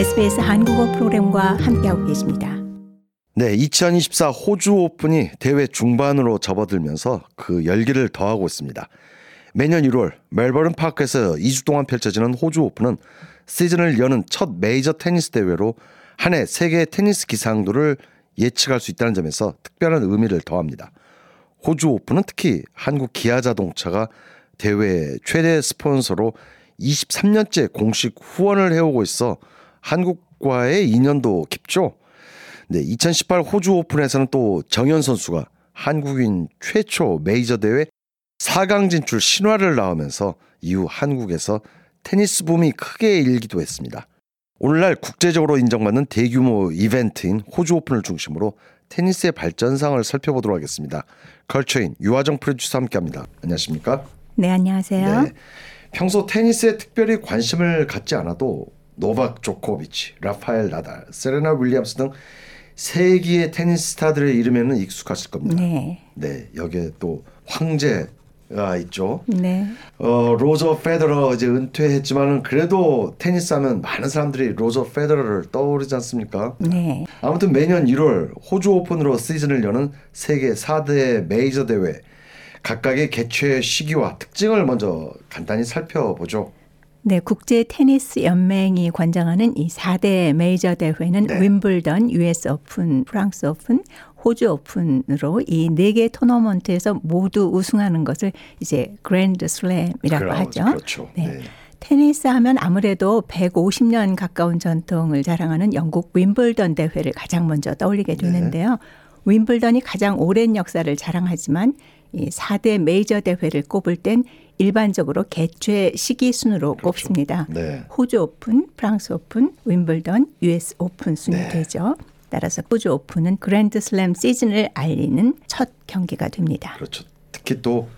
SBS 한국어 프로그램과 함께하고 계십니다. 네, 2024 호주 오픈이 대회 중반으로 접어들면서 그 열기를 더하고 있습니다. 매년 1월 멜버른 파크에서 2주 동안 펼쳐지는 호주 오픈은 시즌을 여는 첫 메이저 테니스 대회로 한 해 세계 테니스 기상도를 예측할 수 있다는 점에서 특별한 의미를 더합니다. 호주 오픈은 특히 한국 기아 자동차가 대회 최대 스폰서로 23년째 공식 후원을 해오고 있어 한국과의 인연도 깊죠. 네, 2018 호주 오픈에서는 또 정현 선수가 한국인 최초 메이저 대회 4강 진출 신화를 낳으면서 이후 한국에서 테니스 붐이 크게 일기도 했습니다. 오늘날 국제적으로 인정받는 대규모 이벤트인 호주 오픈을 중심으로 테니스의 발전상을 살펴보도록 하겠습니다. 컬처인 유화정 프로듀서 함께합니다. 안녕하십니까? 네, 안녕하세요. 네, 평소 테니스에 특별히 관심을 갖지 않아도 노박 조코비치, 라파엘 나달, 세레나 윌리엄스 등 세기의 테니스 스타들의 이름에는 익숙하실 겁니다. 네. 네, 여기에 또 황제가 있죠. 네. 어 로저 페더러 이제 은퇴했지만은 그래도 테니스 하면 많은 사람들이 로저 페더러를 떠오르지 않습니까? 네. 아무튼 매년 1월 호주 오픈으로 시즌을 여는 세계 4대 메이저 대회 각각의 개최 시기와 특징을 먼저 간단히 살펴보죠. 네, 국제 테니스 연맹이 관장하는 이 4대 메이저 대회는 네. 윈블던, US 오픈, 프랑스 오픈, 호주 오픈으로 이 네 개 토너먼트에서 모두 우승하는 것을 이제 그랜드 슬램이라고 그럼, 하죠. 그렇죠. 네. 네. 테니스 하면 아무래도 150년 가까운 전통을 자랑하는 영국 윈블던 대회를 가장 먼저 떠올리게 네. 되는데요. 네. 윈블던이 가장 오랜 역사를 자랑하지만 이 4대 메이저 대회를 꼽을 땐 일반적으로 개최 시기 순으로 그렇죠. 꼽습니다. 네. 호주 오픈, 프랑스 오픈, 윈블던, US 오픈 순이 네. 되죠. 따라서 호주 오픈은 그랜드 슬램 시즌을 알리는 첫 경기가 됩니다. 그렇죠. 특히 또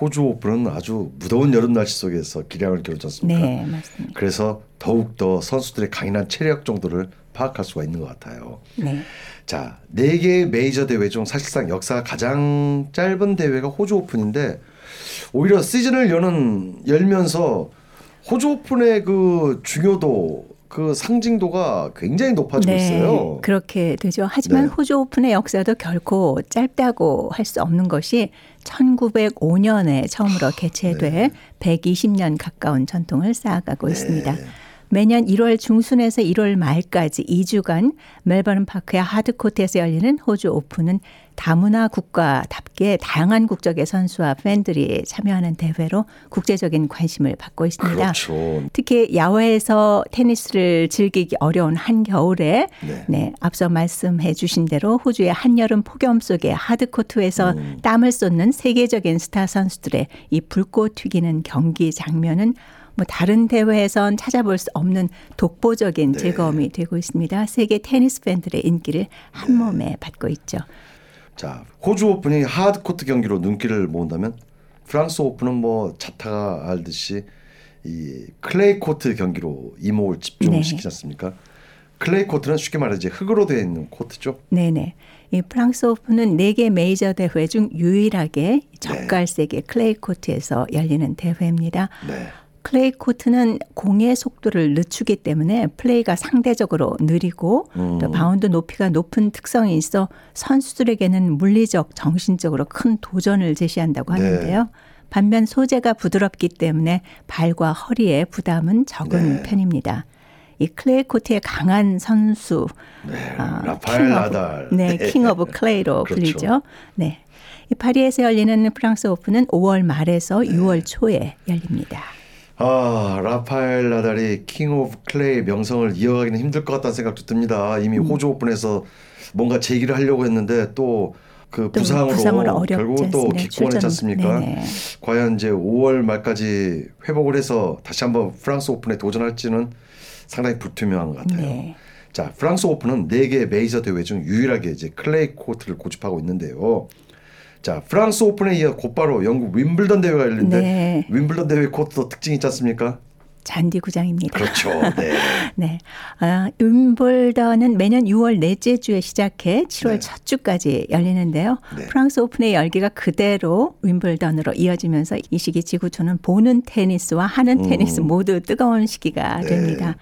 호주 오픈은 아주 무더운 여름 날씨 속에서 기량을 겨루지 않습니까? 네, 맞습니다. 그래서 더욱 더 선수들의 강인한 체력 정도를 파악할 수가 있는 것 같아요. 네. 자, 네 개의 메이저 대회 중 사실상 역사가 가장 짧은 대회가 호주 오픈인데 오히려 시즌을 여는 열면서 호주 오픈의 그 중요도 그 상징도가 굉장히 높아지고 네, 있어요. 그렇게 되죠. 하지만 네. 호주 오픈의 역사도 결코 짧다고 할 수 없는 것이 1905년에 처음으로 개최돼 네. 120년 가까운 전통을 쌓아가고 네. 있습니다. 매년 1월 중순에서 1월 말까지 2주간 멜버른 파크의 하드코트에서 열리는 호주 오픈은 다문화 국가답게 다양한 국적의 선수와 팬들이 참여하는 대회로 국제적인 관심을 받고 있습니다. 그렇죠. 특히 야외에서 테니스를 즐기기 어려운 한겨울에 네. 네, 앞서 말씀해 주신 대로 호주의 한여름 폭염 속에 하드코트에서 음. 땀을 쏟는 세계적인 스타 선수들의 이 불꽃 튀기는 경기 장면은 뭐 다른 대회에선 찾아볼 수 없는 독보적인 네. 즐거움이 되고 있습니다. 세계 테니스 팬들의 인기를 한 네. 몸에 받고 있죠. 자, 호주 오픈이 하드코트 경기로 눈길을 모은다면 프랑스 오픈은 뭐 자타가 알듯이 이 클레이 코트 경기로 이목을 집중시키지 네. 않습니까? 클레이 코트는 쉽게 말해서 흙으로 되어 있는 코트죠. 네네. 이 프랑스 오픈은 네 개 메이저 대회 중 유일하게 적갈색의 네. 클레이 코트에서 열리는 대회입니다. 네. 클레이 코트는 공의 속도를 늦추기 때문에 플레이가 상대적으로 느리고 음. 또 바운드 높이가 높은 특성이 있어 선수들에게는 물리적, 정신적으로 큰 도전을 제시한다고 네. 하는데요. 네. 반면 소재가 부드럽기 때문에 발과 허리에 부담은 적은 네. 편입니다. 이 클레이 코트에 강한 선수, 네. 어, 라파엘 나달, 네, King of Clay로 그렇죠. 불리죠. 네. 이 파리에서 열리는 프랑스 오픈은 5월 말에서 6월 초에 열립니다. 아, 라파엘 나달이 King of Clay 명성을 이어가기는 힘들 것 같다는 생각도 듭니다. 이미 음. 호주 오픈에서 뭔가 재기를 하려고 했는데 또 그 부상으로, 부상으로 결국 또 기권했지 않습니까? 네네. 과연 이제 5월 말까지 회복을 해서 다시 한번 프랑스 오픈에 도전할지는 상당히 불투명한 것 같아요. 네. 자, 프랑스 오픈은 4개 메이저 대회 중 유일하게 이제 클레이 코트를 고집하고 있는데요. 자 프랑스 오픈에 이어 곧바로 영국 윈블던 대회가 열리는데 네. 윈블던 대회 코트도 특징이 있지 않습니까? 잔디 구장입니다. 그렇죠. 네. 네. 아, 윈블던은 매년 6월 넷째 주에 시작해 7월 네. 첫 주까지 열리는데요. 네. 프랑스 오픈의 열기가 그대로 윈블던으로 이어지면서 이 시기 지구촌은 보는 테니스와 하는 음. 테니스 모두 뜨거운 시기가 네. 됩니다.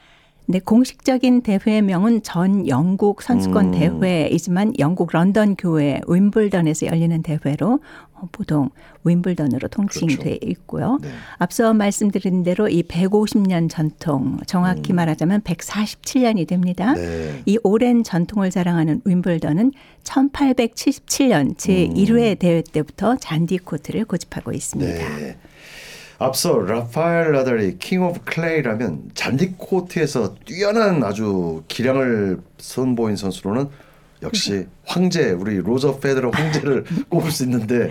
네, 공식적인 대회명은 전 영국 선수권 음. 대회이지만 영국 런던 교회 윈블던에서 열리는 대회로 어, 보통 윈블던으로 통칭돼 그렇죠. 있고요. 네. 앞서 말씀드린 대로 이 150년 전통, 정확히 음. 말하자면 147년이 됩니다. 네. 이 오랜 전통을 자랑하는 윈블던은 1877년 제1회 음. 대회 때부터 잔디 코트를 고집하고 있습니다. 네. 앞서 라파엘 나달이 King of Clay라면 잔디 코트에서 뛰어난 아주 기량을 선보인 선수로는 역시 황제 우리 로저 페드러 황제를 꼽을 수 있는데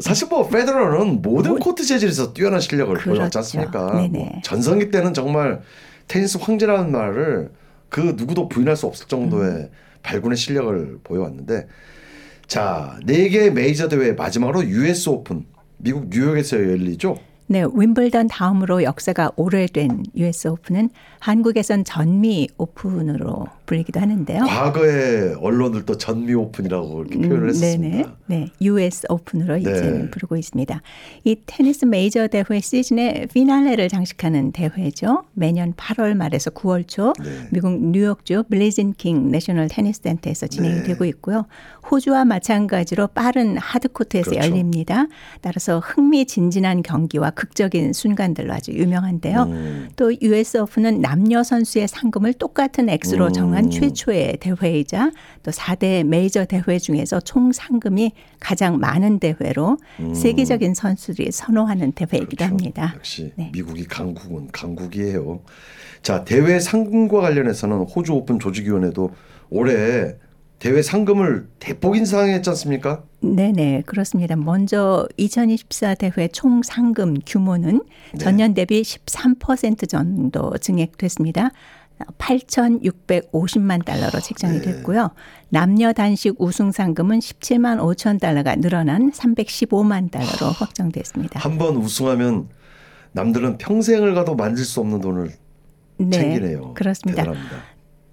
사실 뭐 페드러는 모든 뭐, 코트 재질에서 뛰어난 실력을 그렇죠. 보여왔지 않습니까? 뭐 전성기 때는 정말 테니스 황제라는 말을 그 누구도 부인할 수 없을 정도의 음. 발군의 실력을 보여왔는데 자, 네 개 메이저 대회 마지막으로 US 오픈 미국 뉴욕에서 열리죠. 네, 윈블던 다음으로 역사가 오래된 US 오픈은 한국에선 전미 오픈으로 불리기도 하는데요. 과거에 언론들도 전미 오픈이라고 이렇게 표현을 음, 했습니다. 네, US 오픈으로 네. 이제는 부르고 있습니다. 이 테니스 메이저 대회 시즌의 피날레를 장식하는 대회죠. 매년 8월 말에서 9월 초 네. 미국 뉴욕주 빌리 진 킹 내셔널 테니스 센터에서 진행이 네. 되고 있고요. 호주와 마찬가지로 빠른 하드코트에서 그렇죠. 열립니다. 따라서 흥미진진한 경기와 극적인 순간들로 아주 유명한데요. 음. 또 US 오픈은 남녀 선수의 상금을 똑같은 액수로 음. 정한 최초의 대회이자 또 4대 메이저 대회 중에서 총 상금이 가장 많은 대회로 음. 세계적인 선수들이 선호하는 대회이기도 그렇죠. 합니다. 역시 네. 미국이 강국은 강국이에요. 자, 대회 상금과 관련해서는 호주 오픈 조직위원회도 올해 대회 상금을 대폭 인상했지 않습니까? 네네 그렇습니다. 먼저 2024 대회 총 상금 규모는 네. 전년 대비 13% 정도 증액됐습니다. 8,650만 달러로 책정이 네. 됐고요. 남녀 단식 우승 상금은 17만 5천 달러가 늘어난 315만 달러로 확정됐습니다. 한 번 우승하면 남들은 평생을 가도 만질 수 없는 돈을 네, 챙기네요. 그렇습니다. 대단합니다.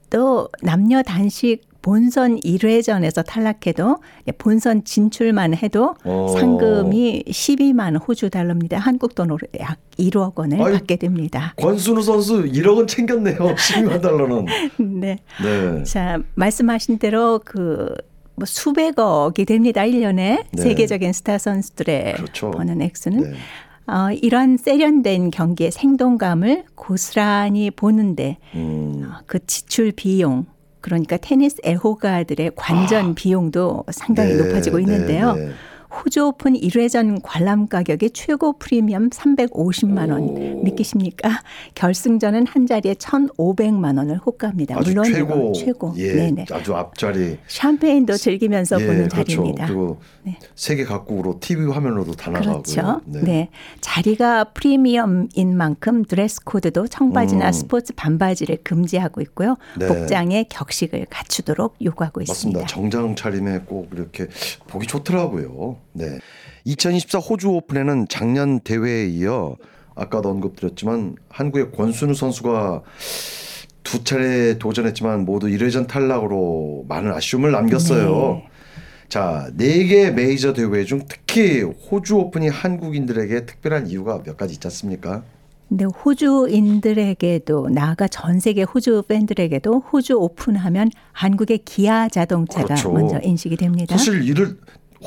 또 남녀 단식 본선 1회전에서 탈락해도 본선 진출만 해도 오. 어. 상금이 12만 호주 달러입니다. 한국 돈으로 약 1억 원을 아유, 받게 됩니다. 권순우 선수 1억 원 챙겼네요. 12만 달러는. 네. 네. 자, 말씀하신 대로 그뭐 수백억이 됩니다. 1년에 네. 세계적인 스타 선수들의 그렇죠. 버는 액수는 네. 어, 이런 세련된 경기의 생동감을 고스란히 보는데 음. 어, 그 지출 비용 그러니까 테니스 애호가들의 관전 아. 비용도 상당히 네, 높아지고 있는데요. 네, 네. 호주 오픈 1회전 관람 가격이 최고 프리미엄 350만 원 오. 믿기십니까? 결승전은 한 자리에 1,500만 원을 호가합니다. 물론 최고, 최고. 예, 네네. 아주 앞자리. 샴페인도 즐기면서 예, 보는 그렇죠. 자리입니다. 그리고 네. 세계 각국으로 TV 화면으로도 다 나가고요. 그렇죠. 네. 네. 자리가 프리미엄인 만큼 드레스 코드도 청바지나 음. 스포츠 반바지를 금지하고 있고요. 네. 복장에 격식을 갖추도록 요구하고 맞습니다. 있습니다. 정장 차림에 꼭 이렇게 보기 좋더라고요. 네. 2024 호주 오픈에는 작년 대회에 이어 아까도 언급드렸지만 한국의 권순우 선수가 두 차례 도전했지만 모두 1회전 탈락으로 많은 아쉬움을 남겼어요. 네. 자, 네 개 메이저 대회 중 특히 호주 오픈이 한국인들에게 특별한 이유가 몇 가지 있지 않습니까? 근데 호주인들에게도 나아가 전 세계 호주 팬들에게도 호주 오픈하면 한국의 기아 자동차가 그렇죠. 먼저 인식이 됩니다. 사실 이를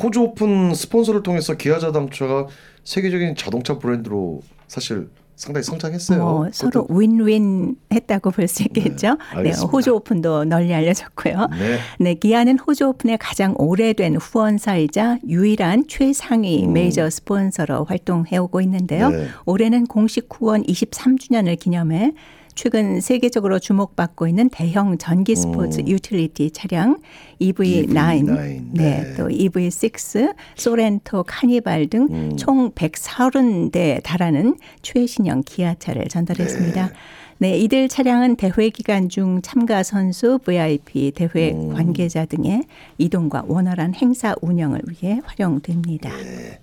호주 오픈 스폰서를 통해서 기아 자동차가 세계적인 자동차 브랜드로 사실 상당히 성장했어요. 뭐 서로 윈윈 했다고 볼 수 있겠죠. 네, 네, 호주 오픈도 널리 알려졌고요. 네. 네, 기아는 호주 오픈의 가장 오래된 후원사이자 유일한 최상위 음. 메이저 스폰서로 활동해오고 있는데요. 네. 올해는 공식 후원 23주년을 기념해 최근 세계적으로 주목받고 있는 대형 전기 스포츠 음. 유틸리티 차량 EV9, EV9 네. 네. 또 EV6, 소렌토, 카니발 등총 음. 130대 달하는 최신형 기아차를 전달했습니다. 네. 네, 이들 차량은 대회 기간 중 참가 선수, VIP, 대회 음. 관계자 등의 이동과 원활한 행사 운영을 위해 활용됩니다. 네.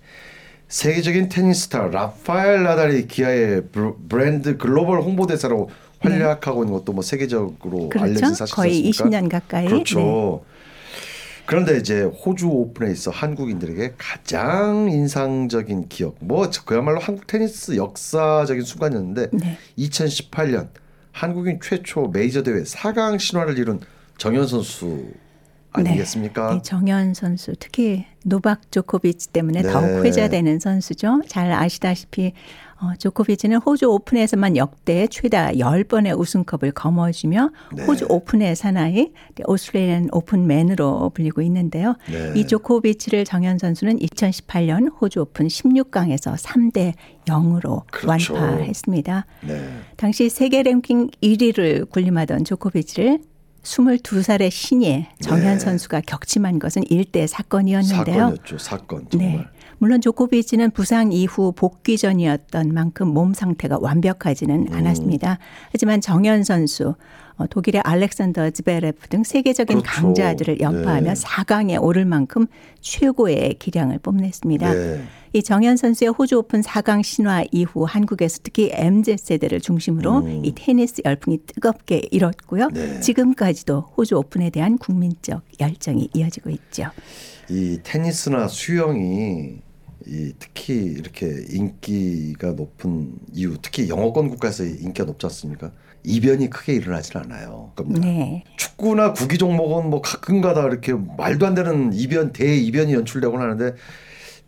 세계적인 테니스 스타 라파엘 나달이 기아의 브랜드 글로벌 홍보대사로 활약하고 있는 것도 뭐 세계적으로 그렇죠? 알려진 사실이지 거의 20년 가까이. 그렇죠. 네. 그런데 이제 호주 오픈에 있어 한국인들에게 가장 인상적인 기억, 뭐 그야말로 한국 테니스 역사적인 순간이었는데 네. 2018년 한국인 최초 메이저 대회 4강 신화를 이룬 정현 선수 아니겠습니까? 네, 네, 정현 선수 특히 노박 조코비치 때문에 네. 더욱 회자되는 선수죠. 잘 아시다시피 어, 조코비치는 호주 오픈에서만 역대 최다 10번의 우승컵을 거머쥐며 네. 호주 오픈의 사나이 오스트레일리안 오픈맨으로 불리고 있는데요. 네. 이 조코비치를 정현 선수는 2018년 호주 오픈 16강에서 3대 0으로 그렇죠. 완파했습니다. 네. 당시 세계 랭킹 1위를 군림하던 조코비치를 22살의 신예 정현 네. 선수가 격침한 것은 일대 사건이었는데요. 사건이었죠. 사건 정말. 네. 물론 조코비치는 부상 이후 복귀 전이었던 만큼 몸 상태가 완벽하지는 음. 않았습니다. 하지만 정현 선수 어, 독일의 알렉산더 즈베레프 등 세계적인 그렇죠. 강자들을 연파하며 네. 4강에 오를 만큼 최고의 기량을 뽐냈습니다. 네. 이 정현 선수의 호주 오픈 4강 신화 이후 한국에서 특히 MZ 세대를 중심으로 음. 이 테니스 열풍이 뜨겁게 일었고요. 네. 지금까지도 호주 오픈에 대한 국민적 열정이 이어지고 있죠. 이 테니스나 수영이 이 특히 이렇게 인기가 높은 이유, 특히 영어권 국가에서 인기가 높지 않습니까? 이변이 크게 일어나질 않아요. 네. 축구나 구기 종목은 뭐 가끔가다 이렇게 말도 안 되는 이변 대이변이 연출되곤 하는데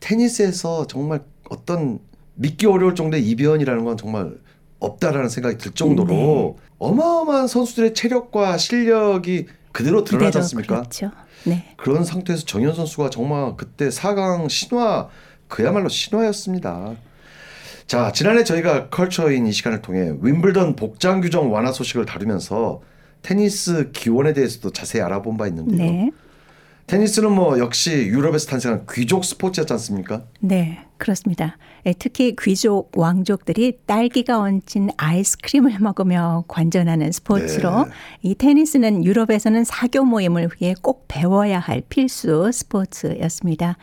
테니스에서 정말 어떤 믿기 어려울 정도의 이변이라는 건 정말 없다라는 생각이 들 정도로 네. 어마어마한 선수들의 체력과 실력이 그대로 드러나지 않습니까? 그렇죠. 네. 그런 상태에서 정현 선수가 정말 그때 4강 신화 그야말로 신화였습니다. 자, 지난해 저희가 컬처인 이 시간을 통해 윈블던 복장 규정 완화 소식을 다루면서 테니스 기원에 대해서도 자세히 알아본 바 있는데요. 네. 테니스는 뭐 역시 유럽에서 탄생한 귀족 스포츠였지 않습니까? 네, 그렇습니다. 예, 특히 귀족 왕족들이 딸기가 얹힌 아이스크림을 먹으며 관전하는 스포츠로 네. 이 테니스는 유럽에서는 사교 모임을 위해 꼭 배워야 할 필수 스포츠였습니다.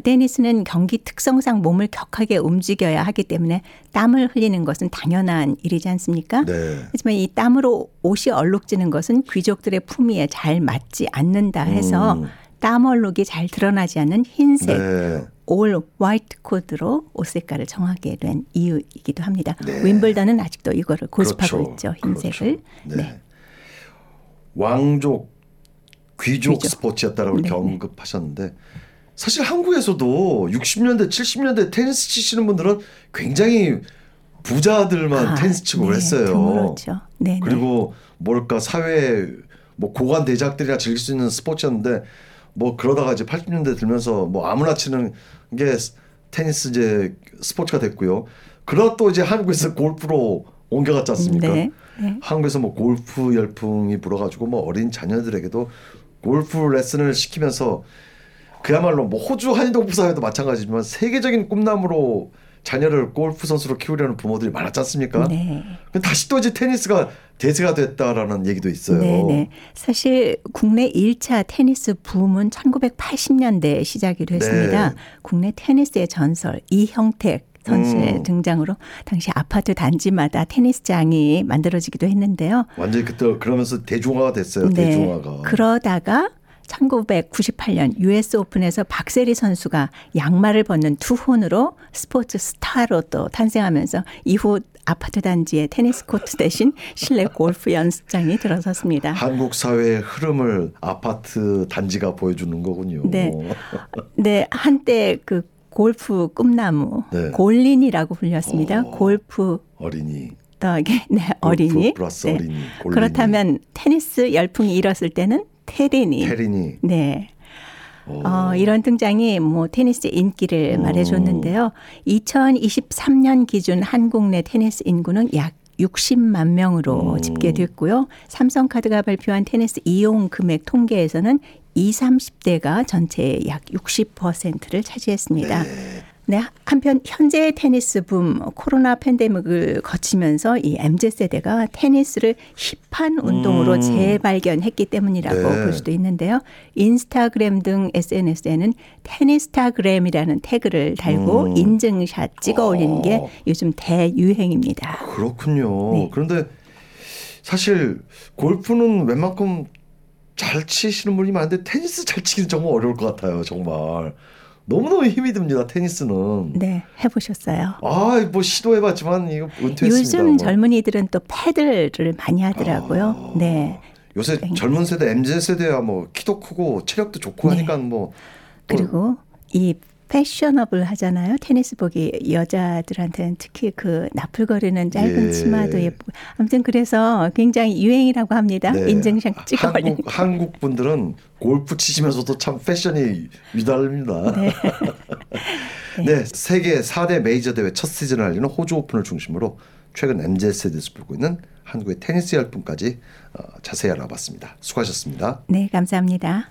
테니스는 경기 특성상 몸을 격하게 움직여야 하기 때문에 땀을 흘리는 것은 당연한 일이지 않습니까? 네. 하지만 이 땀으로 옷이 얼룩지는 것은 귀족들의 품위에 잘 맞지 않는다 해서 음. 땀 얼룩이 잘 드러나지 않는 흰색 네. 올 화이트 코드로 옷 색깔을 정하게 된 이유이기도 합니다. 네. 윈블던은 아직도 이거를 고집하고 그렇죠. 있죠. 흰색을. 그렇죠. 네. 네. 왕족 귀족, 귀족. 스포츠였다라고 네. 언급하셨는데 사실 한국에서도 60년대, 70년대 테니스 치시는 분들은 굉장히 부자들만 아, 테니스 치고 네, 그랬어요. 그렇죠. 네, 그리고 뭘까 사회 뭐 고관 대작들이나 즐길 수 있는 스포츠였는데 뭐 그러다가 이제 80년대 들면서 뭐 아무나 치는 게 테니스 이제 스포츠가 됐고요. 그러다 또 이제 한국에서 골프로 옮겨갔지 않습니까? 네, 네. 한국에서 뭐 골프 열풍이 불어가지고 뭐 어린 자녀들에게도 골프 레슨을 시키면서 그야말로 뭐 호주 한인동부 사회도 마찬가지지만 세계적인 꿈나무로 자녀를 골프 선수로 키우려는 부모들이 많았지 않습니까? 네. 다시 또 이제 테니스가 대세가 됐다라는 얘기도 있어요. 네, 네. 사실 국내 1차 테니스 붐은 1980년대에 시작이 됐습니다. 네. 국내 테니스의 전설 이형택 선수의 음. 등장으로 당시 아파트 단지마다 테니스장이 만들어지기도 했는데요. 완전히 그때 그러면서 대중화가 됐어요. 네. 대중화가. 그러다가 1998년 US 오픈에서 박세리 선수가 양말을 벗는 투혼으로 스포츠 스타로 또 탄생하면서 이후 아파트 단지에 테니스 코트 대신 실내 골프 연습장이 들어섰습니다. 한국 사회의 흐름을 아파트 단지가 보여주는 거군요. 네. 네, 한때 그 골프 꿈나무 네. 골린이라고 불렸습니다. 어, 골프 어린이. 네, 어린이. 플러스 네. 어린이. 그렇다면 테니스 열풍이 일었을 때는 테린이. 테린이. 네. 어, 이런 등장이 뭐 테니스 인기를 오. 말해줬는데요. 2023년 기준 한국 내 테니스 인구는 약 60만 명으로 음. 집계됐고요. 삼성카드가 발표한 테니스 이용 금액 통계에서는 20, 30대가 전체의 약 60%를 차지했습니다. 네. 네, 한편 현재 테니스 붐 코로나 팬데믹을 거치면서 이 MZ 세대가 테니스를 힙한 운동으로 음. 재발견했기 때문이라고 네. 볼 수도 있는데요. 인스타그램 등 SNS에는 테니스타그램이라는 태그를 달고 음. 인증샷 찍어 올리는 게 어. 요즘 대유행입니다. 그렇군요. 네. 그런데 사실 골프는 웬만큼 잘 치시는 분이 많은데 테니스 잘 치기는 정말 어려울 것 같아요. 정말. 너무너무 힘이 듭니다. 테니스는. 네, 해보셨어요? 아, 뭐 시도해봤지만 이거 은퇴했습니다. 요즘 뭐. 젊은이들은 또 패들을 많이 하더라고요. 아, 네. 요새 젊은 세대 MZ 세대야 뭐 키도 크고 체력도 좋고 네. 하니까 뭐 그리고 이 패셔너블 하잖아요. 테니스복이 여자들한테는 특히 그 나풀거리는 짧은 예. 치마도 예쁘고 아무튼 그래서 굉장히 유행이라고 합니다. 네. 인증샷 찍어 한국 한국 분들은 골프 치시면서도 참 패션이 유달립니다. 네. 네, 세계 4대 메이저 대회 첫 시즌을 알리는 호주 오픈을 중심으로 최근 MZ 세대에서 불고 있는 한국의 테니스 열풍까지 어, 자세히 알아봤습니다. 수고하셨습니다. 네, 감사합니다.